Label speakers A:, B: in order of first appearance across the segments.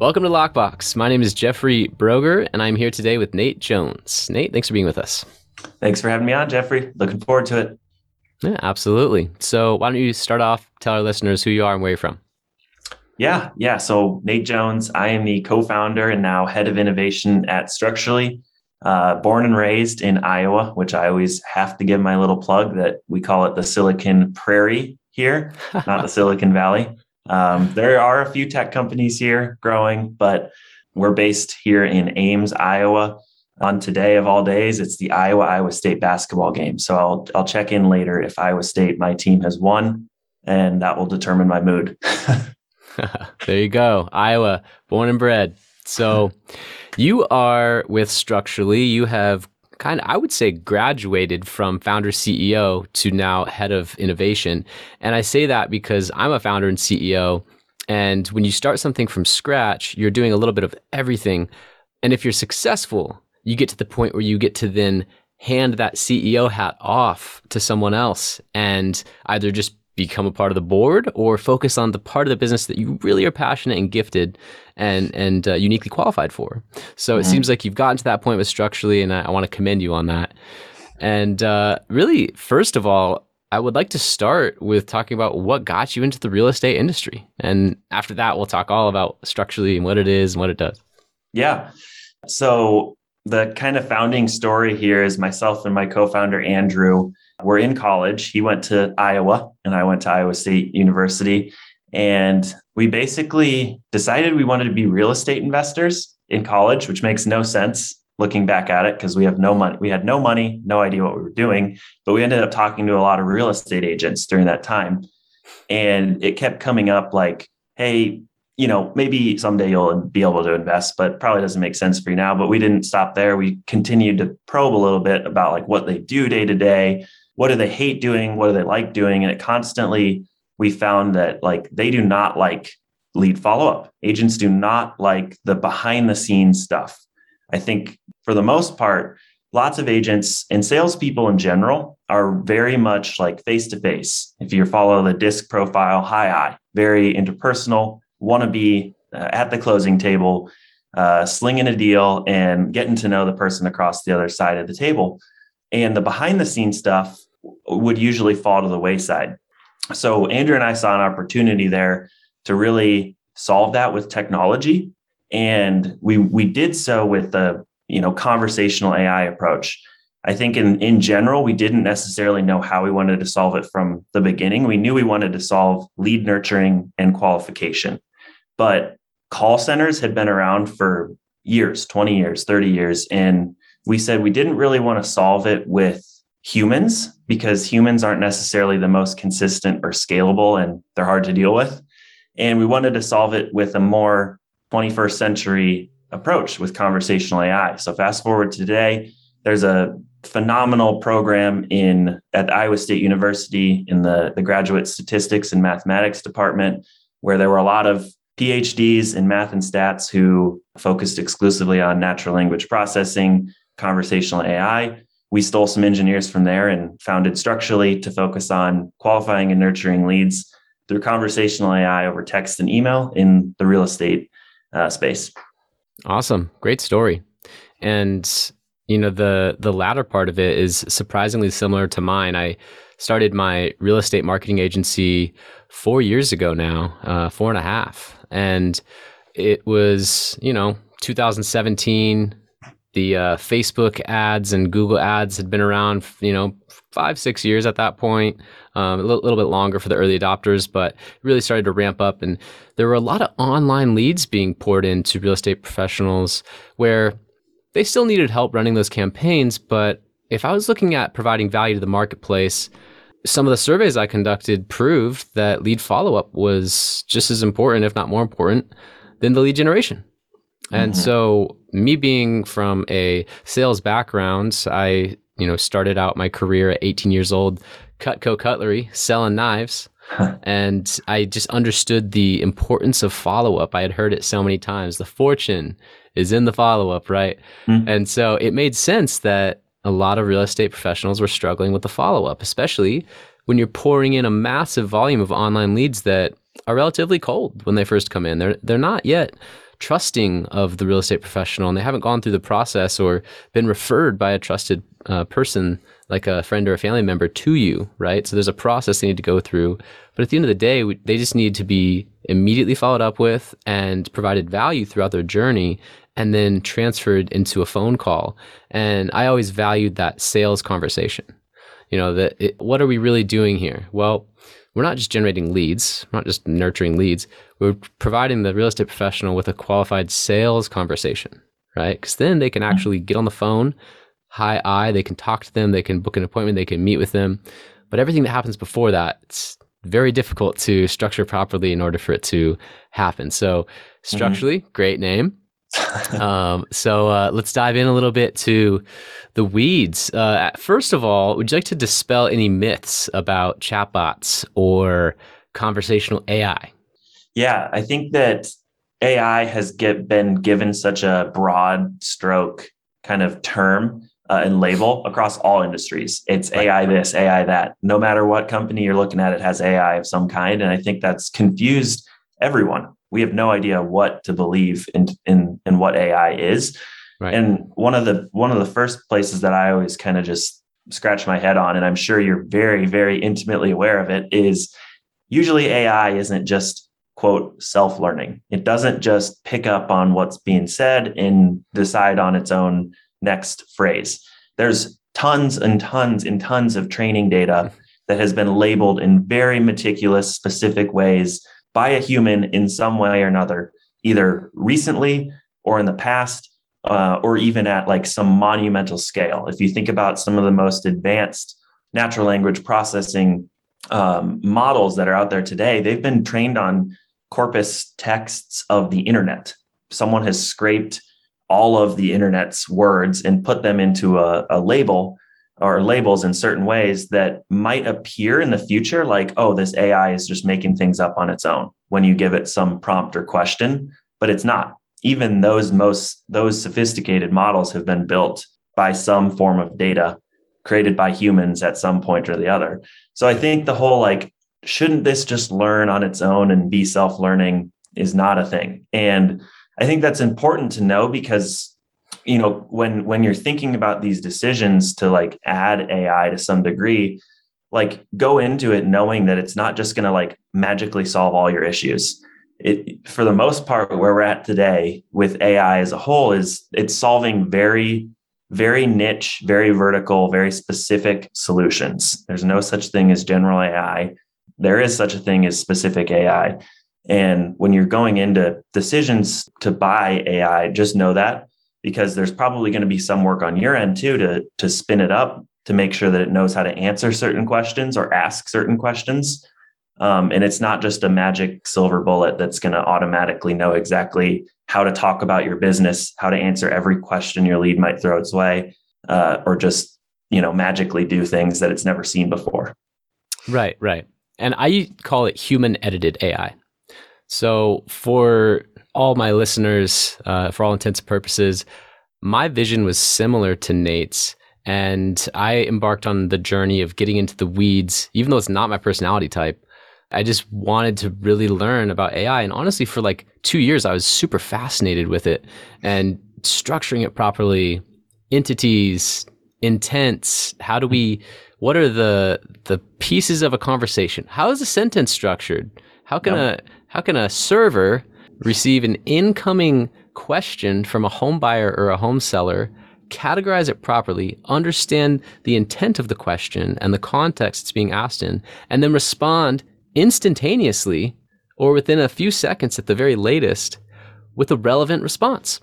A: Welcome to Lockbox. My name is Jeffrey Broger, and I'm here today with Nate Jones. Nate, thanks for being with us.
B: Thanks for having me on, Jeffrey. Looking forward to it.
A: Yeah, absolutely. So, why don't you start off, tell our listeners who you are and where you're from?
B: Yeah, yeah. So, Nate Jones, I am the co founder and now head of innovation at Structurally. Uh, born and raised in Iowa, which I always have to give my little plug that we call it the Silicon Prairie here, not the Silicon Valley. Um, there are a few tech companies here growing, but we're based here in Ames, Iowa. On today of all days, it's the Iowa Iowa State basketball game. So I'll I'll check in later if Iowa State my team has won, and that will determine my mood.
A: there you go, Iowa, born and bred. So you are with Structurally. You have kind of, I would say, graduated from founder CEO to now head of innovation. And I say that because I'm a founder and CEO. And when you start something from scratch, you're doing a little bit of everything. And if you're successful, you get to the point where you get to then hand that CEO hat off to someone else and either just become a part of the board or focus on the part of the business that you really are passionate and gifted and and uh, uniquely qualified for. So mm-hmm. it seems like you've gotten to that point with structurally, and I, I want to commend you on that. And uh, really, first of all, I would like to start with talking about what got you into the real estate industry, and after that, we'll talk all about structurally and what it is and what it does.
B: Yeah. So the kind of founding story here is myself and my co-founder Andrew were in college. He went to Iowa and I went to Iowa State University. And we basically decided we wanted to be real estate investors in college, which makes no sense looking back at it because we have no money. We had no money, no idea what we were doing, but we ended up talking to a lot of real estate agents during that time. And it kept coming up like, hey, you know, maybe someday you'll be able to invest, but probably doesn't make sense for you now. But we didn't stop there. We continued to probe a little bit about like what they do day to day, what do they hate doing? What do they like doing? And it constantly we found that like they do not like lead follow up agents do not like the behind the scenes stuff. I think for the most part lots of agents and salespeople in general are very much like face to face if you follow the disc profile high eye very interpersonal want to be uh, at the closing table uh, slinging a deal and getting to know the person across the other side of the table and the behind the scenes stuff would usually fall to the wayside. So Andrew and I saw an opportunity there to really solve that with technology. And we we did so with the you know conversational AI approach. I think in, in general, we didn't necessarily know how we wanted to solve it from the beginning. We knew we wanted to solve lead nurturing and qualification. But call centers had been around for years 20 years, 30 years. And we said we didn't really want to solve it with humans because humans aren't necessarily the most consistent or scalable and they're hard to deal with. And we wanted to solve it with a more 21st century approach with conversational AI. So fast forward to today, there's a phenomenal program in at Iowa State University in the, the graduate statistics and mathematics department where there were a lot of PhDs in math and stats who focused exclusively on natural language processing, conversational AI. We stole some engineers from there and founded Structurally to focus on qualifying and nurturing leads through conversational AI over text and email in the real estate uh, space.
A: Awesome. Great story. And you know the the latter part of it is surprisingly similar to mine. I started my real estate marketing agency four years ago now, uh, four and a half, and it was you know 2017 the uh, Facebook ads and Google ads had been around, you know, five, six years at that point, um, a little, little, bit longer for the early adopters, but really started to ramp up. And there were a lot of online leads being poured into real estate professionals where they still needed help running those campaigns. But if I was looking at providing value to the marketplace, some of the surveys I conducted proved that lead follow up was just as important, if not more important, than the lead generation. And mm-hmm. so, me being from a sales background, I you know started out my career at 18 years old, Cutco Cutlery, selling knives. and I just understood the importance of follow up. I had heard it so many times. The fortune is in the follow up, right? Mm-hmm. And so it made sense that a lot of real estate professionals were struggling with the follow up, especially when you're pouring in a massive volume of online leads that are relatively cold when they first come in. They're they're not yet trusting of the real estate professional and they haven't gone through the process or been referred by a trusted uh, person like a friend or a family member to you, right? So there's a process they need to go through. But at the end of the day, we, they just need to be immediately followed up with and provided value throughout their journey and then transferred into a phone call. And I always valued that sales conversation. You know, that it, what are we really doing here? Well, we're not just generating leads, we're not just nurturing leads. We're providing the real estate professional with a qualified sales conversation, right? Because then they can actually get on the phone, hi, I, they can talk to them, they can book an appointment, they can meet with them. But everything that happens before that, it's very difficult to structure properly in order for it to happen. So, mm-hmm. structurally, mm-hmm. great name. um, so uh, let's dive in a little bit to the weeds. Uh, first of all, would you like to dispel any myths about chatbots or conversational AI?
B: Yeah, I think that AI has get, been given such a broad stroke kind of term uh, and label across all industries. It's. AI this, AI that. No matter what company you're looking at, it has AI of some kind. And I think that's confused everyone. We have no idea what to believe in in, in what AI is. Right. And one of the one of the first places that I always kind of just scratch my head on, and I'm sure you're very, very intimately aware of it, is usually AI isn't just quote self-learning. It doesn't just pick up on what's being said and decide on its own next phrase. There's tons and tons and tons of training data that has been labeled in very meticulous, specific ways by a human in some way or another, either recently or in the past, uh, or even at like some monumental scale. If you think about some of the most advanced natural language processing um, models that are out there today, they've been trained on corpus texts of the internet. Someone has scraped all of the internet's words and put them into a, a label or labels in certain ways that might appear in the future like, oh, this AI is just making things up on its own when you give it some prompt or question, but it's not. Even those most those sophisticated models have been built by some form of data created by humans at some point or the other. So I think the whole like shouldn't this just learn on its own and be self-learning is not a thing. And I think that's important to know because you know when when you're thinking about these decisions to like add AI to some degree, like go into it knowing that it's not just going to like magically solve all your issues. It for the most part where we're at today with AI as a whole is it's solving very very niche, very vertical, very specific solutions. There's no such thing as general AI there is such a thing as specific AI. And when you're going into decisions to buy AI, just know that because there's probably going to be some work on your end too to, to spin it up to make sure that it knows how to answer certain questions or ask certain questions. Um, and it's not just a magic silver bullet that's going to automatically know exactly how to talk about your business, how to answer every question your lead might throw its way, uh, or just you know magically do things that it's never seen before.
A: Right, right and I call it human edited AI. So, for all my listeners, uh, for all intents and purposes, my vision was similar to Nate's. And I embarked on the journey of getting into the weeds, even though it's not my personality type. I just wanted to really learn about AI. And honestly, for like two years, I was super fascinated with it and structuring it properly, entities, intents. How do we, what are the, the pieces of a conversation? How is a sentence structured? How can yep. a, how can a server receive an incoming question from a home buyer or a home seller, categorize it properly, understand the intent of the question and the context it's being asked in, and then respond instantaneously or within a few seconds at the very latest with a relevant response.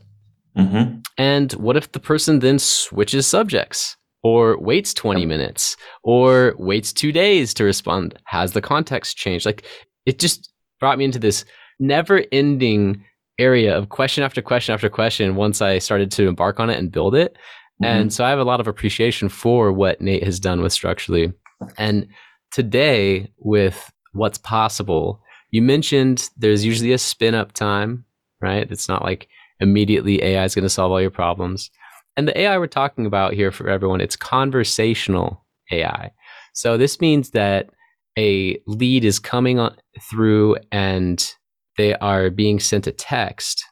A: Mm-hmm. And what if the person then switches subjects? Or waits 20 minutes, or waits two days to respond? Has the context changed? Like, it just brought me into this never ending area of question after question after question once I started to embark on it and build it. Mm-hmm. And so I have a lot of appreciation for what Nate has done with Structurally. And today, with what's possible, you mentioned there's usually a spin up time, right? It's not like immediately AI is going to solve all your problems. And the AI we're talking about here for everyone, it's conversational AI. So this means that a lead is coming on through and they are being sent a text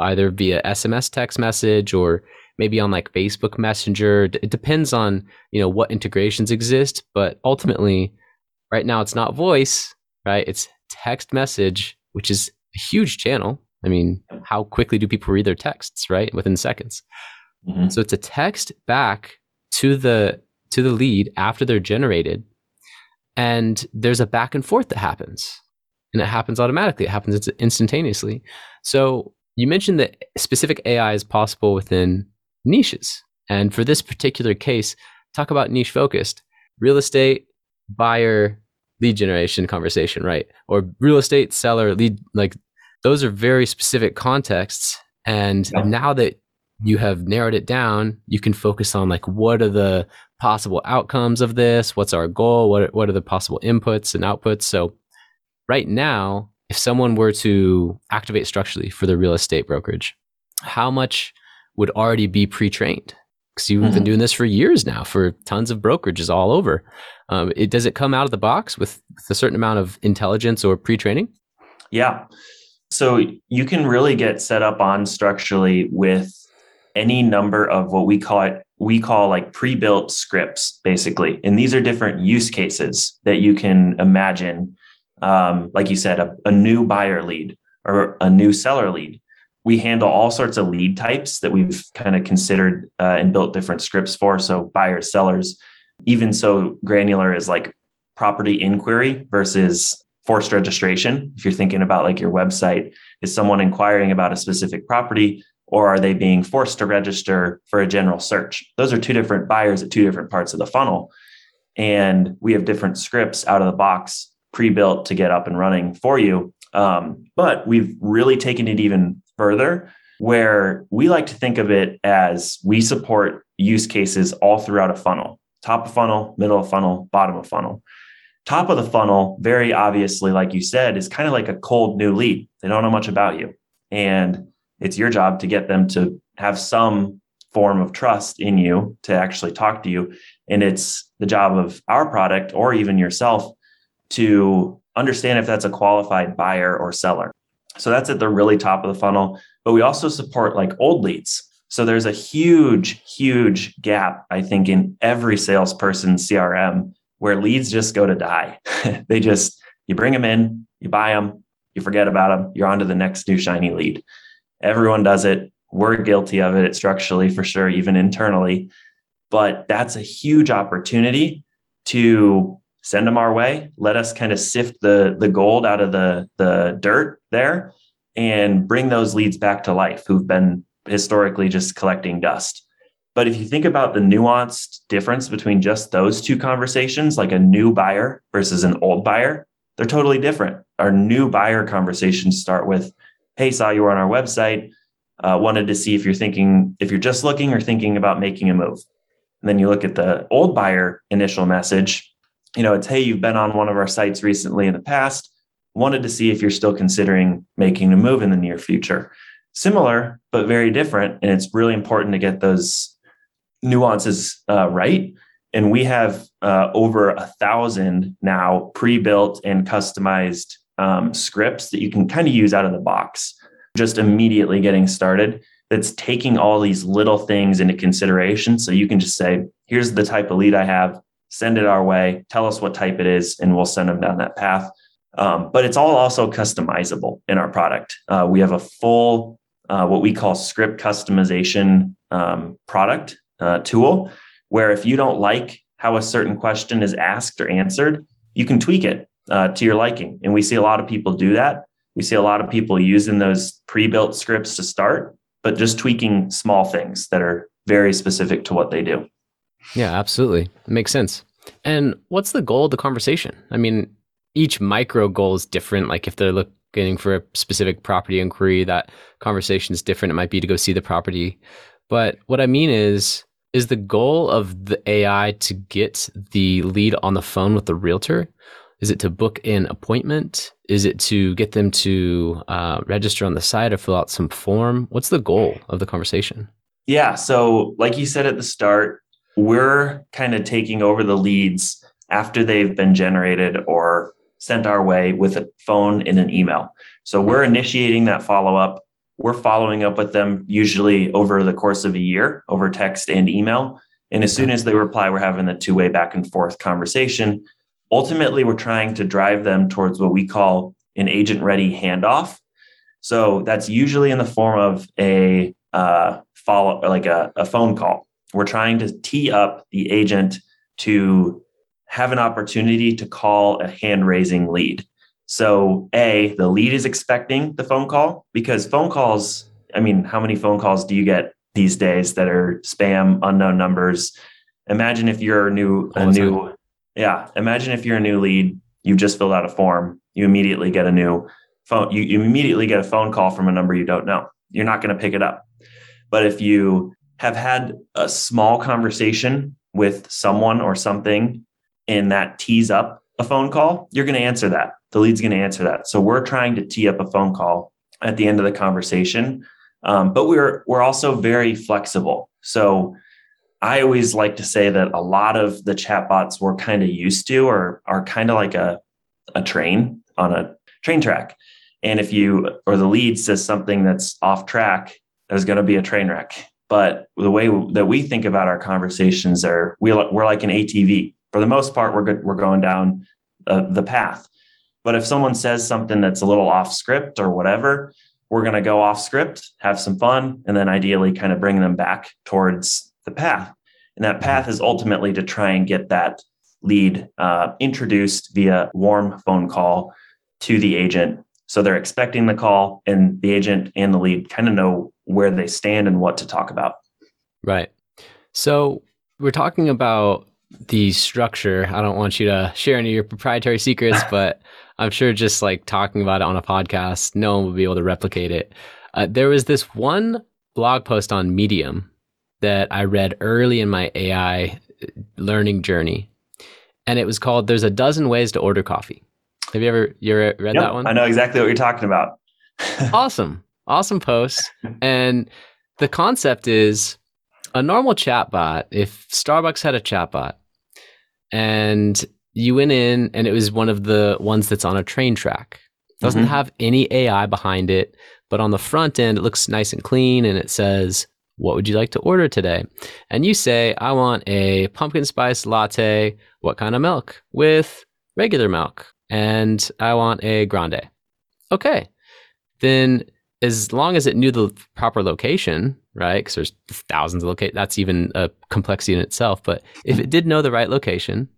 A: either via SMS text message or maybe on like Facebook Messenger. It depends on, you know, what integrations exist, but ultimately right now it's not voice, right? It's text message, which is a huge channel. I mean, how quickly do people read their texts, right? Within seconds. Mm-hmm. So it's a text back to the to the lead after they're generated and there's a back and forth that happens and it happens automatically. It happens instantaneously. So you mentioned that specific AI is possible within niches. And for this particular case, talk about niche focused real estate, buyer, lead generation conversation, right? Or real estate, seller, lead, like those are very specific contexts. And yeah. now that you have narrowed it down, you can focus on like what are the possible outcomes of this? What's our goal? What are, what are the possible inputs and outputs? So right now, if someone were to activate structurally for the real estate brokerage, how much would already be pre-trained? Because you've mm-hmm. been doing this for years now, for tons of brokerages all over. Um, it, does it come out of the box with, with a certain amount of intelligence or pre-training?
B: Yeah. So you can really get set up on structurally with any number of what we call it we call like pre-built scripts basically and these are different use cases that you can imagine um, like you said, a, a new buyer lead or a new seller lead. We handle all sorts of lead types that we've kind of considered uh, and built different scripts for. So buyers, sellers, even so granular as like property inquiry versus forced registration. If you're thinking about like your website, is someone inquiring about a specific property or are they being forced to register for a general search? Those are two different buyers at two different parts of the funnel. And we have different scripts out of the box pre-built to get up and running for you. Um, but we've really taken it even further where we like to think of it as we support use cases all throughout a funnel top of funnel, middle of funnel, bottom of funnel. Top of the funnel, very obviously, like you said, is kind of like a cold new lead. They don't know much about you. And it's your job to get them to have some form of trust in you to actually talk to you. And it's the job of our product or even yourself to understand if that's a qualified buyer or seller. So that's at the really top of the funnel. But we also support like old leads. So there's a huge, huge gap, I think, in every salesperson CRM where leads just go to die. they just, you bring them in, you buy them, you forget about them, you're on to the next new shiny lead. Everyone does it. We're guilty of it structurally for sure, even internally. But that's a huge opportunity to send them our way. Let us kind of sift the the gold out of the the dirt there and bring those leads back to life who've been historically just collecting dust. But if you think about the nuanced difference between just those two conversations, like a new buyer versus an old buyer, they're totally different. Our new buyer conversations start with, Hey, saw you were on our website. Uh, wanted to see if you're thinking, if you're just looking or thinking about making a move. And then you look at the old buyer initial message you know, it's, hey, you've been on one of our sites recently in the past. wanted to see if you're still considering making a move in the near future. Similar, but very different. And it's really important to get those nuances uh, right. And we have uh, over a thousand now pre built and customized um, scripts that you can kind of use out of the box, just immediately getting started. That's taking all these little things into consideration. So you can just say, here's the type of lead I have, send it our way, tell us what type it is, and we'll send them down that path. Um, but it's all also customizable in our product. Uh, we have a full, uh, what we call script customization um, product uh, tool, where if you don't like how a certain question is asked or answered, you can tweak it uh, to your liking. And we see a lot of people do that. We see a lot of people using those pre built scripts to start, but just tweaking small things that are very specific to what they do.
A: Yeah, absolutely. It makes sense. And what's the goal of the conversation? I mean, each micro goal is different. Like if they're looking for a specific property inquiry, that conversation is different. It might be to go see the property. But what I mean is, is the goal of the AI to get the lead on the phone with the realtor? Is it to book an appointment? Is it to get them to uh, register on the site or fill out some form? What's the goal of the conversation?
B: Yeah. So, like you said at the start, we're kind of taking over the leads after they've been generated or sent our way with a phone and an email. So, we're initiating that follow up. We're following up with them usually over the course of a year over text and email. And as soon as they reply, we're having the two way back and forth conversation ultimately we're trying to drive them towards what we call an agent ready handoff so that's usually in the form of a uh, follow like a, a phone call we're trying to tee up the agent to have an opportunity to call a hand raising lead so a the lead is expecting the phone call because phone calls i mean how many phone calls do you get these days that are spam unknown numbers imagine if you're a new a new yeah. Imagine if you're a new lead, you just filled out a form, you immediately get a new phone, you, you immediately get a phone call from a number you don't know. You're not going to pick it up. But if you have had a small conversation with someone or something and that tees up a phone call, you're going to answer that. The lead's going to answer that. So we're trying to tee up a phone call at the end of the conversation. Um, but we're we're also very flexible. So I always like to say that a lot of the chatbots we're kind of used to are are kind of like a a train on a train track. And if you or the lead says something that's off track, there's going to be a train wreck. But the way that we think about our conversations are we we're like an ATV. For the most part, we're good, we're going down uh, the path. But if someone says something that's a little off script or whatever, we're going to go off script, have some fun, and then ideally kind of bring them back towards the path. And that path is ultimately to try and get that lead uh, introduced via warm phone call to the agent. So they're expecting the call, and the agent and the lead kind of know where they stand and what to talk about.
A: Right. So we're talking about the structure. I don't want you to share any of your proprietary secrets, but I'm sure just like talking about it on a podcast, no one will be able to replicate it. Uh, there was this one blog post on Medium that I read early in my AI learning journey, and it was called "There's a Dozen Ways to Order Coffee." Have you ever you ever read
B: yep,
A: that one?
B: I know exactly what you're talking about.
A: awesome, awesome post, and the concept is a normal chatbot. If Starbucks had a chatbot, and you went in and it was one of the ones that's on a train track doesn't mm-hmm. have any ai behind it but on the front end it looks nice and clean and it says what would you like to order today? And you say, I want a pumpkin spice latte. What kind of milk? With regular milk. And I want a grande. Okay. Then, as long as it knew the proper location, right? Because there's thousands of locations, that's even a complexity in itself. But if it did know the right location,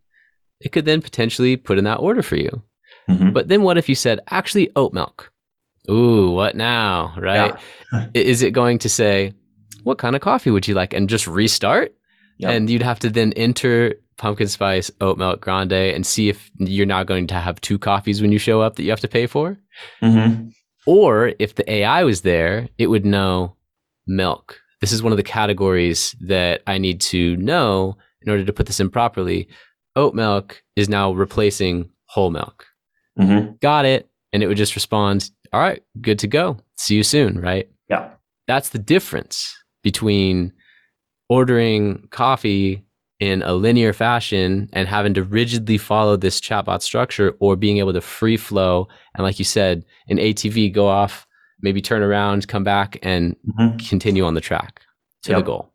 A: it could then potentially put in that order for you. Mm-hmm. But then what if you said, actually, oat milk? Ooh, what now? Right? Yeah. Is it going to say, what kind of coffee would you like? And just restart. Yep. And you'd have to then enter pumpkin spice oat milk grande and see if you're now going to have two coffees when you show up that you have to pay for. Mm-hmm. Or if the AI was there, it would know milk. This is one of the categories that I need to know in order to put this in properly. Oat milk is now replacing whole milk. Mm-hmm. Got it. and it would just respond, all right, good to go. See you soon, right?
B: Yeah.
A: That's the difference between ordering coffee in a linear fashion and having to rigidly follow this chatbot structure or being able to free flow and like you said an atv go off maybe turn around come back and mm-hmm. continue on the track to yep. the goal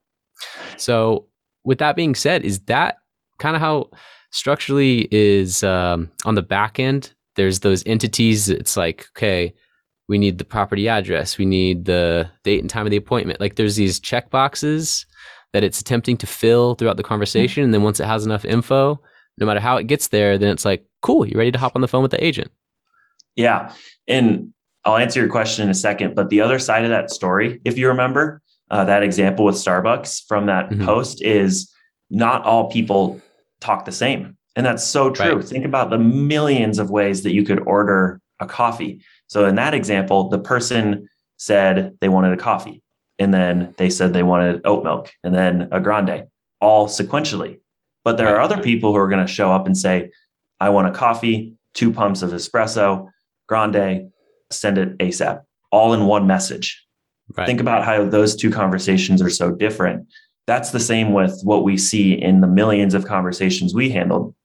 A: so with that being said is that kind of how structurally is um, on the back end there's those entities it's like okay we need the property address we need the date and time of the appointment like there's these check boxes that it's attempting to fill throughout the conversation. And then once it has enough info, no matter how it gets there, then it's like, cool, you ready to hop on the phone with the agent?
B: Yeah. And I'll answer your question in a second. But the other side of that story, if you remember uh, that example with Starbucks from that mm-hmm. post, is not all people talk the same. And that's so true. Right. Think about the millions of ways that you could order a coffee. So in that example, the person said they wanted a coffee and then they said they wanted oat milk and then a grande all sequentially. But there are other people who are going to show up and say i want a coffee two pumps of espresso grande send it asap all in one message. Right. think about how those two conversations are so different. That's the same with what we see in the millions of conversations we handled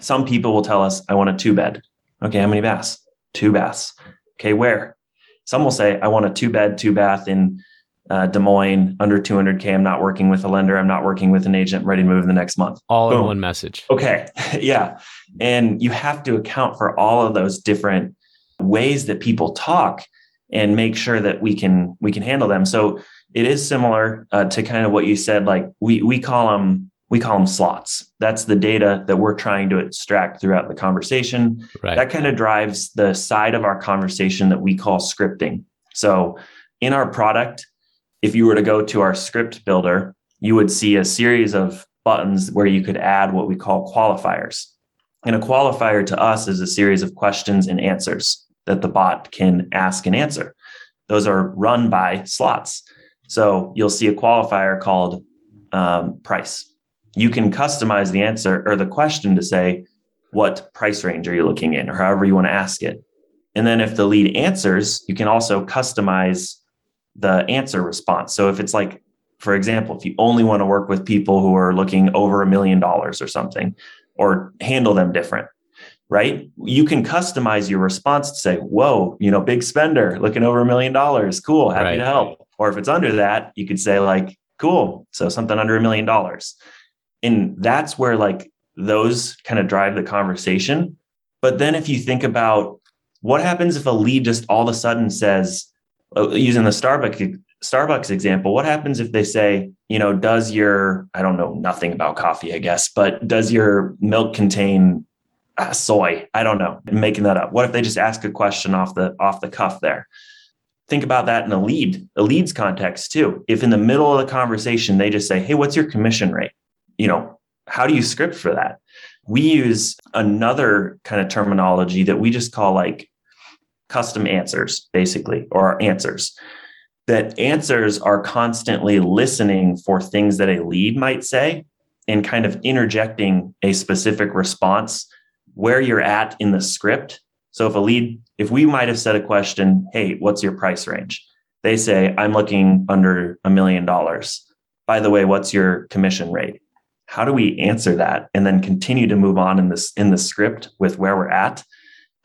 B: some people will tell us i want a two bed okay how many baths? Two baths. Okay where? Some will say i want a two bed two bath in uh, Des Moines under 200K. I'm not working with a lender. I'm not working with an agent ready to move in the next month.
A: All Boom. in one message.
B: Okay. yeah. And you have to account for all of those different ways that people talk and make sure that we can we can handle them. So it is similar uh, to kind of what you said. Like we we call them we call them slots. That's the data that we're trying to extract throughout the conversation. Right. That kind of drives the side of our conversation that we call scripting. So in our product, if you were to go to our script builder, you would see a series of buttons where you could add what we call qualifiers. And a qualifier to us is a series of questions and answers that the bot can ask and answer. Those are run by slots. So you'll see a qualifier called um, price. You can customize the answer or the question to say, what price range are you looking in, or however you want to ask it. And then if the lead answers, you can also customize the answer response. So if it's like, for example, if you only want to work with people who are looking over a million dollars or something, or handle them different, right? You can customize your response to say, whoa, you know, big spender looking over a million dollars. Cool. Happy right. to help. Or if it's under that, you could say, like, cool. So something under a million dollars. And that's where like those kind of drive the conversation. But then if you think about what happens if a lead just all of a sudden says, using the Starbucks Starbucks example, what happens if they say, you know, does your I don't know nothing about coffee, I guess, but does your milk contain uh, soy? I don't know. I'm making that up. What if they just ask a question off the off the cuff there? Think about that in a lead, a leads context too. If in the middle of the conversation they just say, "Hey, what's your commission rate?" You know, how do you script for that? We use another kind of terminology that we just call like custom answers, basically, or answers. That answers are constantly listening for things that a lead might say and kind of interjecting a specific response where you're at in the script. So if a lead, if we might have said a question, hey, what's your price range? They say, I'm looking under a million dollars. By the way, what's your commission rate? How do we answer that and then continue to move on in this in the script with where we're at?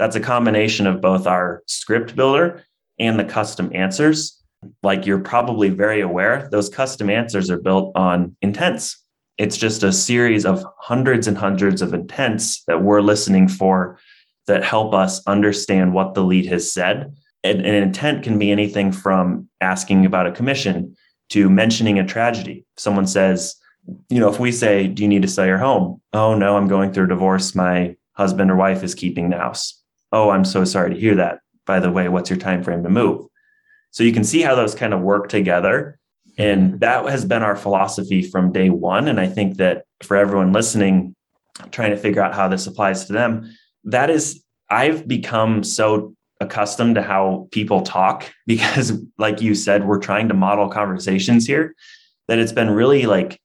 B: That's a combination of both our script builder and the custom answers. Like you're probably very aware, those custom answers are built on intents. It's just a series of hundreds and hundreds of intents that we're listening for that help us understand what the lead has said. And an intent can be anything from asking about a commission to mentioning a tragedy. Someone says, you know, if we say, Do you need to sell your home? Oh, no, I'm going through a divorce. My husband or wife is keeping the house oh i'm so sorry to hear that. By the way what's your time frame to move? So you can see how those kind of work together. And mm-hmm. that has been our philosophy from day one. And i think that for everyone listening trying to figure out how this applies to them that is i've become so accustomed to how people talk because like you said we're trying to model conversations here that it's been really like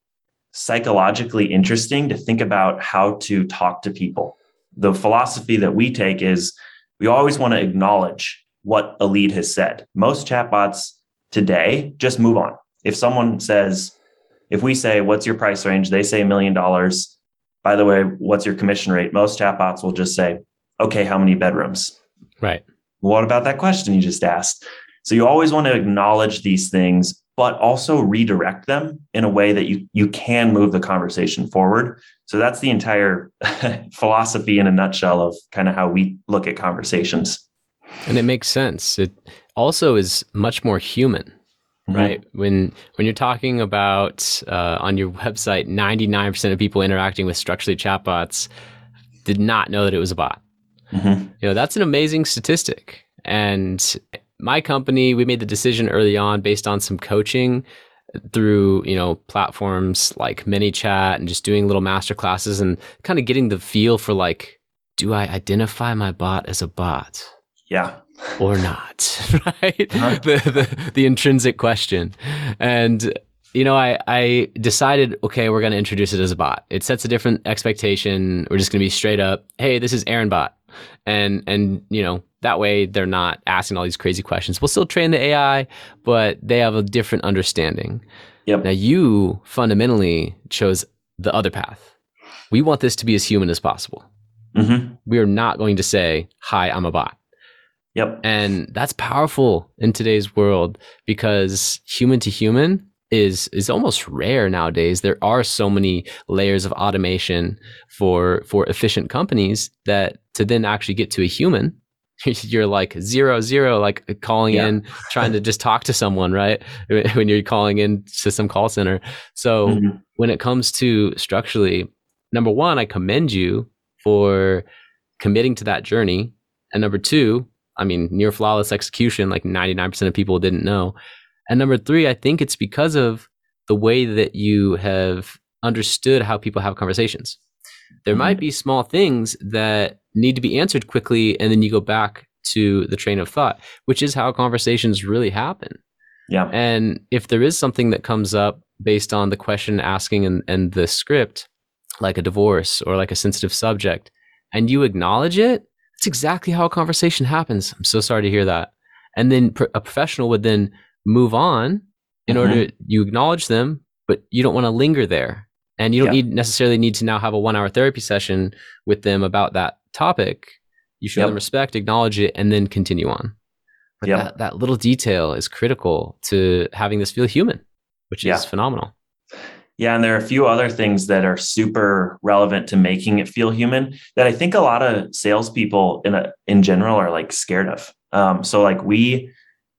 B: psychologically interesting to think about how to talk to people the philosophy that we take is we always want to acknowledge what a lead has said. Most chatbots today just move on. If someone says, if we say, what's your price range? They say a million dollars. By the way, what's your commission rate? Most chatbots will just say, okay, how many bedrooms?
A: Right.
B: What about that question you just asked? So you always want to acknowledge these things, but also redirect them in a way that you you can move the conversation forward. So that's the entire philosophy in a nutshell of kind of how we look at conversations.
A: And it makes sense. It also is much more human mm-hmm. right? When when you're talking about uh, on your website, 99% of people interacting with structurally chatbots did not know that it was a bot. Mm-hmm. You know, that's an amazing statistic. And my company, we made the decision early on based on some coaching through you know platforms like ManyChat and just doing little master classes and kind of getting the feel for like, do I identify my bot as a bot?
B: Yeah
A: or not, right? Uh-huh. The, the, the intrinsic question. And you know, I, I decided, okay, we're going to introduce it as a bot. It sets a different expectation. We're just going to be straight up, hey, this is Aaron Bot. And, and, you know, that way they're not asking all these crazy questions. We'll still train the AI, but they have a different understanding.
B: Yep.
A: Now, you fundamentally chose the other path. We want this to be as human as possible. Mm-hmm. We are not going to say, hi, I'm a bot.
B: Yep.
A: And that's powerful in today's world because human to human is is almost rare nowadays. There are so many layers of automation for for efficient companies that to then actually get to a human, you're like zero zero, like calling yeah. in, trying to just talk to someone, right? When you're calling in to some call center. So mm-hmm. when it comes to structurally, number one, I commend you for committing to that journey. And number two, I mean, near flawless execution, like 99% of people didn't know. And number three, I think it's because of the way that you have understood how people have conversations. There mm-hmm. might be small things that need to be answered quickly, and then you go back to the train of thought, which is how conversations really happen.
B: Yeah.
A: And if there is something that comes up based on the question asking and, and the script, like a divorce or like a sensitive subject, and you acknowledge it, that's exactly how a conversation happens. I'm so sorry to hear that. And then a professional would then move on in mm-hmm. order you acknowledge them, but you don't want to linger there. And you don't yeah. need necessarily need to now have a one hour therapy session with them about that topic. You show yep. them respect, acknowledge it, and then continue on. But yep. that, that little detail is critical to having this feel human, which yeah. is phenomenal.
B: Yeah, and there are a few other things that are super relevant to making it feel human that I think a lot of salespeople in a, in general are like scared of. Um, so like we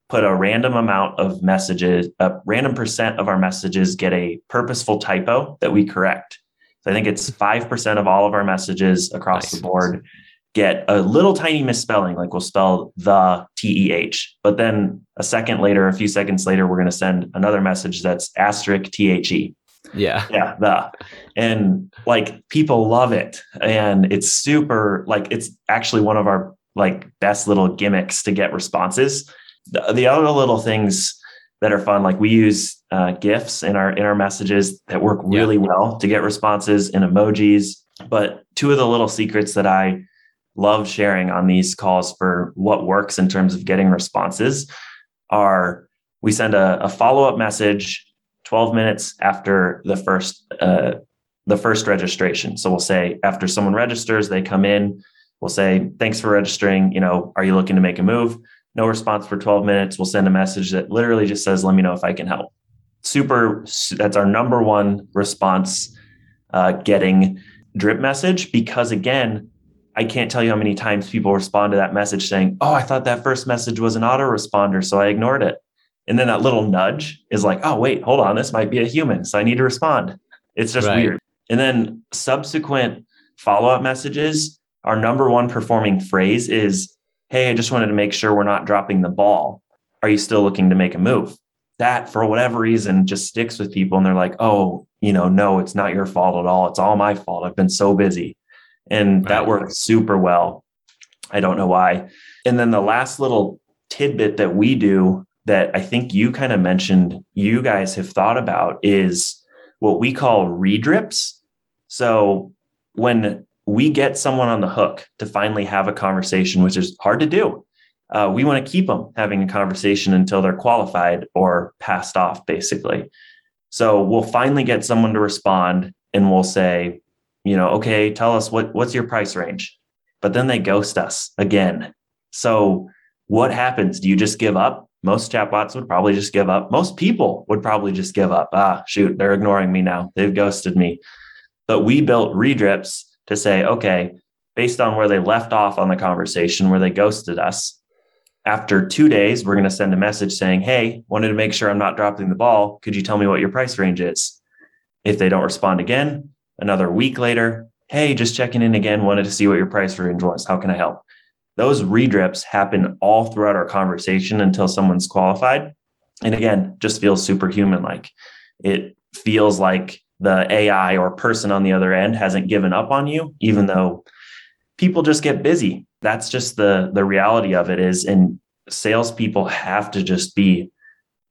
B: put a random amount of messages, a random percent of our messages get a purposeful typo that we correct. So I think it's five percent of all of our messages across nice. the board get a little tiny misspelling, like we'll spell the T E H, but then a second later, a few seconds later, we're going to send another message that's asterisk T H E.
A: Yeah.
B: Yeah. The, and like people love it. And it's super, like, it's actually one of our like best little gimmicks to get responses. The, the other little things that are fun, like we use uh, GIFs in our in our messages that work really yeah. well to get responses and emojis. But two of the little secrets that I love sharing on these calls for what works in terms of getting responses are we send a, a follow-up message 12 minutes after the first uh, the first registration. So we'll say after someone registers, they come in. We'll say, "Thanks for registering. You know, are you looking to make a move?" No response for 12 minutes. We'll send a message that literally just says, "Let me know if I can help." Super. That's our number one response uh, getting drip message because again, I can't tell you how many times people respond to that message saying, "Oh, I thought that first message was an autoresponder, so I ignored it." And then that little nudge is like, oh, wait, hold on, this might be a human. So I need to respond. It's just right. weird. And then subsequent follow up messages, our number one performing phrase is, hey, I just wanted to make sure we're not dropping the ball. Are you still looking to make a move? That, for whatever reason, just sticks with people. And they're like, oh, you know, no, it's not your fault at all. It's all my fault. I've been so busy. And that works super well. I don't know why. And then the last little tidbit that we do that I think you kind of mentioned you guys have thought about is what we call redrips. So when we get someone on the hook to finally have a conversation, which is hard to do. Uh, we want to keep them having a conversation until they're qualified or passed off, basically. So we'll finally get someone to respond and we'll say, you know, okay, tell us what, what's your price range? But then they ghost us again. So what happens? Do you just give up? Most chatbots would probably just give up. Most people would probably just give up. Ah, shoot, they're ignoring me now. They've ghosted me. But we built redrips to say, okay, based on where they left off on the conversation, where they ghosted us, after two days, we're going to send a message saying, Hey, wanted to make sure I'm not dropping the ball. Could you tell me what your price range is? If they don't respond again, another week later, Hey, just checking in again, wanted to see what your price range was. How can I help? Those redrips happen all throughout our conversation until someone's qualified. And again, just feels superhuman like. It feels like the AI or person on the other end hasn't given up on you, even though people just get busy. That's just the the reality of it is, and salespeople have to just be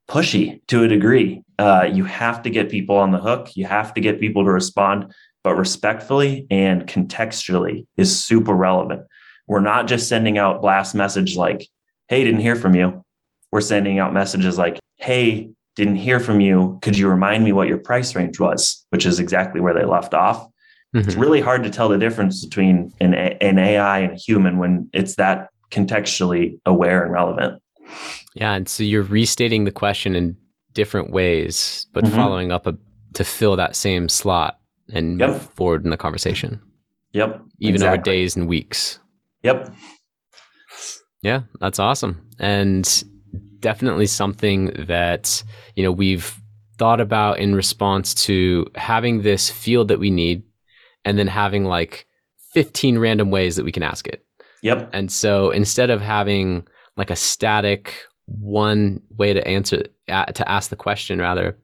B: pushy to a degree. Uh, you have to get people on the hook. You have to get people to respond, but respectfully and contextually is super relevant. We're not just sending out blast message like, "Hey, didn't hear from you." We're sending out messages like, "Hey, didn't hear from you. Could you remind me what your price range was?" Which is exactly where they left off. Mm-hmm. It's really hard to tell the difference between an, an AI and a human when it's that contextually aware and relevant.
A: Yeah, and so you're restating the question in different ways, but mm-hmm. following up a, to fill that same slot and yep. move forward in the conversation.
B: Yep.
A: Even exactly. over days and weeks.
B: Yep.
A: Yeah, that's awesome. And definitely something that, you know, we've thought about in response to having this field that we need and then having like 15 random ways that we can ask it.
B: Yep.
A: And so instead of having like a static one way to answer to ask the question rather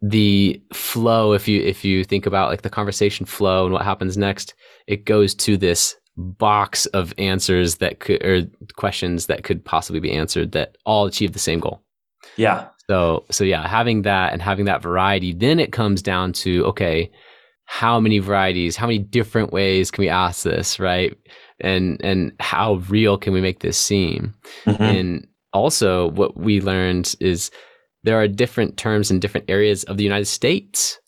A: the flow if you if you think about like the conversation flow and what happens next it goes to this box of answers that could or questions that could possibly be answered that all achieve the same goal
B: yeah
A: so so yeah having that and having that variety then it comes down to okay how many varieties, how many different ways can we ask this, right? And and how real can we make this seem? Mm-hmm. And also what we learned is there are different terms in different areas of the United States.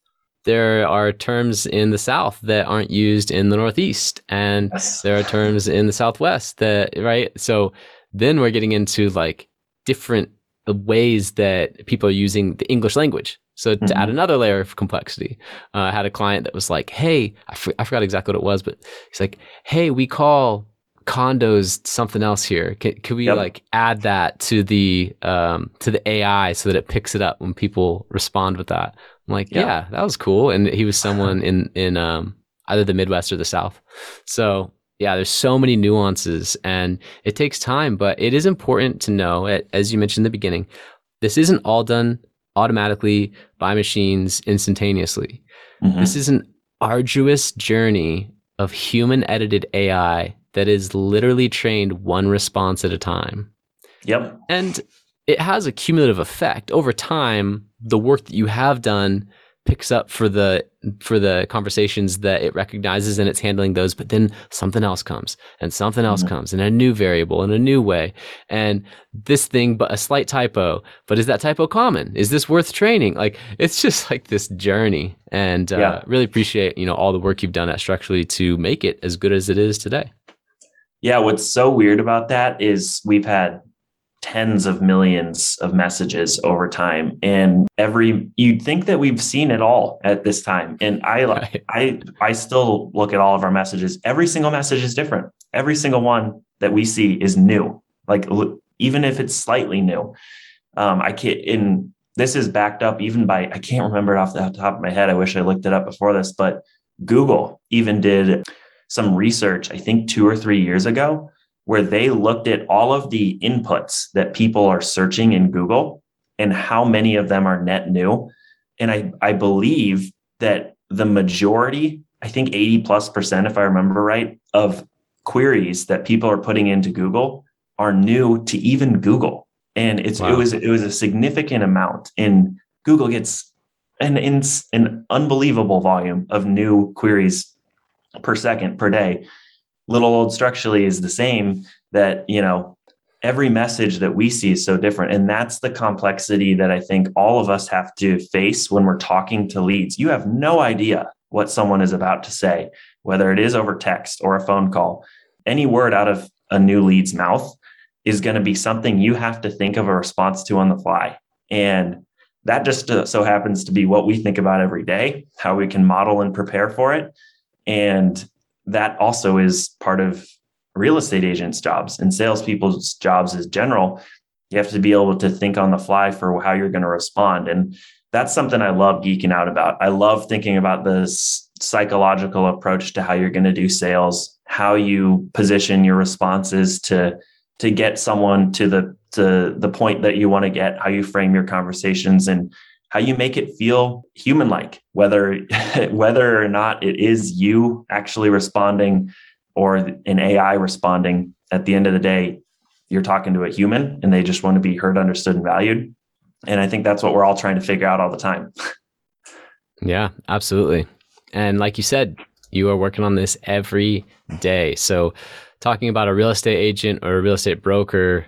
A: There are terms in the South that aren't used in the Northeast, and yes. there are terms in the Southwest that right. So then we're getting into like different ways that people are using the English language. So to mm-hmm. add another layer of complexity, uh, I had a client that was like, "Hey, I, f- I forgot exactly what it was, but he's like, "Hey, we call condos something else here. Can, can we yep. like add that to the um, to the AI so that it picks it up when people respond with that?" I'm like, "Yeah, yeah that was cool." And he was someone in in um, either the Midwest or the South. So yeah, there's so many nuances and it takes time, but it is important to know, as you mentioned in the beginning, this isn't all done automatically by machines instantaneously. Mm-hmm. This is an arduous journey of human edited AI that is literally trained one response at a time.
B: Yep.
A: And it has a cumulative effect. Over time, the work that you have done picks up for the for the conversations that it recognizes and it's handling those but then something else comes and something else mm-hmm. comes and a new variable in a new way. And this thing but a slight typo but is that typo common? Is this worth training? Like it's just like this journey. And uh, yeah. really appreciate you know all the work you've done at Structurely to make it as good as it is today.
B: Yeah what's so weird about that is we've had tens of millions of messages over time. And every you'd think that we've seen it all at this time. And i right. i i still look at all of our messages. Every single message is different. Every single one that we see is new. Like even if it's slightly new. Um i can't in this is backed up even by i can't remember it off the top of my head. I wish i looked it up before this but google even did some research i think two or three years ago where they looked at all of the inputs that people are searching in Google and how many of them are net new. And I, I believe that the majority, I think 80 plus percent, if I remember right, of queries that people are putting into Google are new to even Google. And it's wow. it was it was a significant amount. And Google gets an, an unbelievable volume of new queries per second per day. Little old Structurely is the same that, you know, every message that we see is so different. And that's the complexity that I think all of us have to face when we're talking to leads. You have no idea what someone is about to say, whether it is over text or a phone call. Any word out of a new lead's mouth is going to be something you have to think of a response to on the fly. And that just uh, so happens to be what we think about every day, how we can model and prepare for it. And that also is part of real estate agents' jobs and salespeople's jobs as general. You have to be able to think on the fly for how you're going to respond. And that's something I love geeking out about. I love thinking about this psychological approach to how you're going to do sales, how you position your responses to to get someone to the to the point that you want to get, how you frame your conversations and how you make it feel human like whether whether or not it is you actually responding or an AI responding. At the end of the day you're talking to a human and they just want to be heard understood and valued. And i think that's what we're all trying to figure out all the time.
A: Yeah absolutely. And like you said you are working on this every day. So talking about a real estate agent or a real estate broker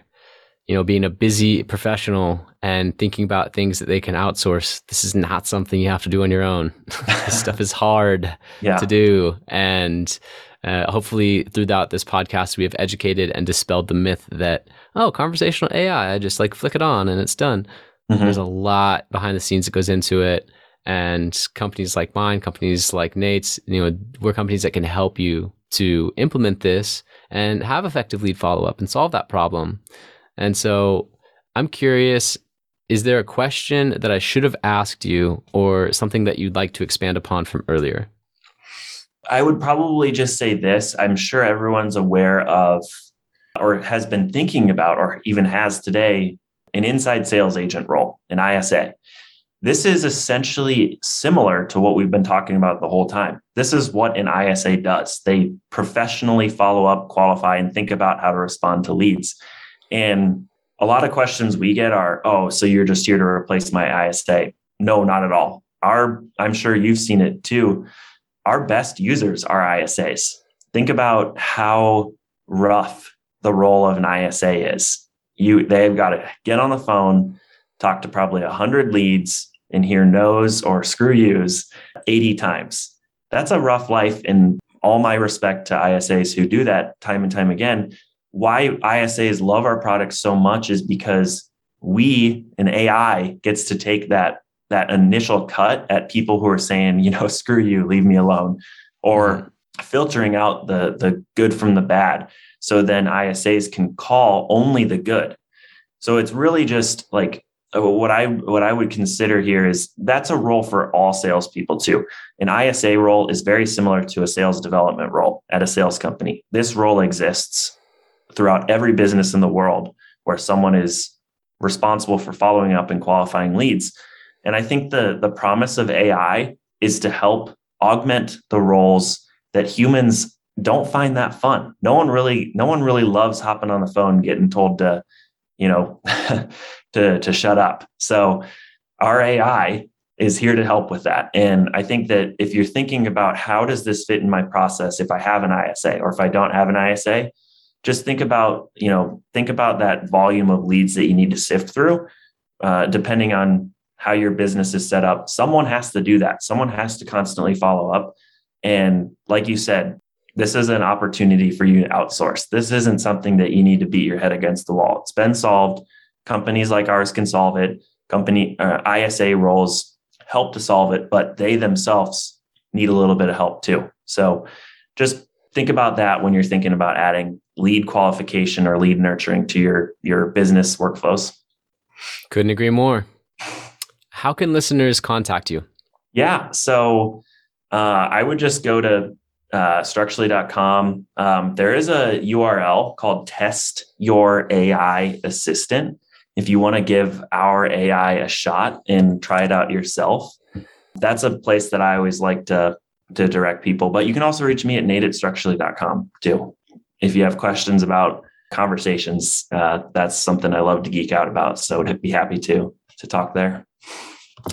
A: you know, being a busy professional and thinking about things that they can outsource. This is not something you have to do on your own. this stuff is hard yeah. to do. And uh, hopefully, throughout this podcast, we have educated and dispelled the myth that, oh, conversational AI, I just like flick it on and it's done. Mm-hmm. There's a lot behind the scenes that goes into it. And companies like mine, companies like Nate's, you know, we're companies that can help you to implement this and have effective lead follow up and solve that problem. And so I'm curious is there a question that I should have asked you or something that you'd like to expand upon from earlier?
B: I would probably just say this. I'm sure everyone's aware of or has been thinking about or even has today an inside sales agent role, an ISA. This is essentially similar to what we've been talking about the whole time. This is what an ISA does. They professionally follow up, qualify, and think about how to respond to leads. And a lot of questions we get are, oh, so you're just here to replace my ISA. No, not at all. Our, I'm sure you've seen it too. Our best users are ISAs. Think about how rough the role of an ISA is. You, they've got to get on the phone, talk to probably 100 leads, and hear no's or screw yous 80 times. That's a rough life. And all my respect to ISAs who do that time and time again why ISAs love our products so much is because we an AI gets to take that that initial cut at people who are saying, you know, screw you, leave me alone, or mm-hmm. filtering out the the good from the bad. So then ISAs can call only the good. So it's really just like uh, what I what I would consider here is that's a role for all salespeople too. An ISA role is very similar to a sales development role at a sales company. This role exists throughout every business in the world where someone is responsible for following up and qualifying leads. And I think the, the promise of AI is to help augment the roles that humans don't find that fun. No one really, no one really loves hopping on the phone, getting told to, you know, to, to shut up. So our AI is here to help with that. And I think that if you're thinking about how does this fit in my process if I have an ISA or if I don't have an ISA, just think about you know think about that volume of leads that you need to sift through uh, depending on how your business is set up. Someone has to do that. Someone has to constantly follow up. And like you said this is an opportunity for you to outsource. This isn't something that you need to beat your head against the wall. It's been solved. Companies like ours can solve it. Company uh, isa roles help to solve it but they themselves need a little bit of help too. So just think about that when you're thinking about adding lead qualification or lead nurturing to your your business workflows.
A: Couldn't agree more. How can listeners contact you?
B: Yeah, so uh, I would just go to uh, structurely.com. Um, there is a URL called Test Your AI Assistant. If you want to give our AI a shot and try it out yourself, that's a place that I always like to to direct people. But you can also reach me at nate at structurely.com too if you have questions about conversations, uh, that's something I love to geek out about. So would be happy to to talk there.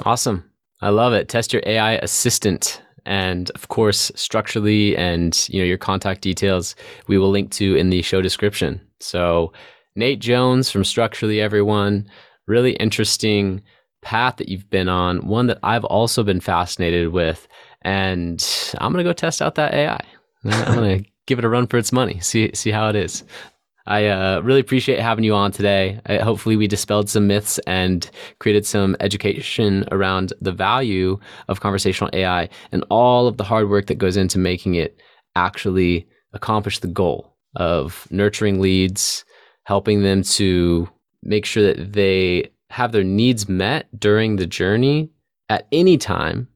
A: Awesome. I love it. Test your AI assistant. And of course, Structurely and you know your contact details we will link to in the show description. So Nate Joens from Structurely Everyone, really interesting path that you've been on, one that I've also been fascinated with. And I'm gonna go test out that AI. I'm gonna give it a run for its money. See see how it is. I uh, really appreciate having you on today. I, hopefully, we dispelled some myths and created some education around the value of conversational AI and all of the hard work that goes into making it actually accomplish the goal of nurturing leads, helping them to make sure that they have their needs met during the journey at any time.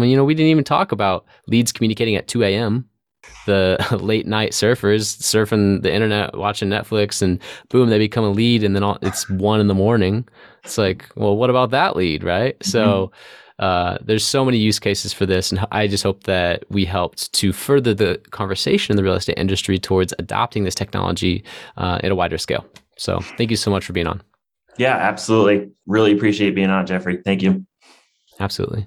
A: When you know we didn't even talk about leads communicating at 2 a.m the late night surfers surfing the internet, watching Netflix, and boom, they become a lead, and then all, it's one in the morning. It's like, well, what about that lead, right? Mm-hmm. So. Uh, there's so many use cases for this, and I just hope that we helped to further the conversation in the real estate industry towards adopting this technology uh, at a wider scale. So, thank you so much for being on.
B: Yeah, absolutely. Really appreciate being on, Jeffrey. Thank you.
A: Absolutely.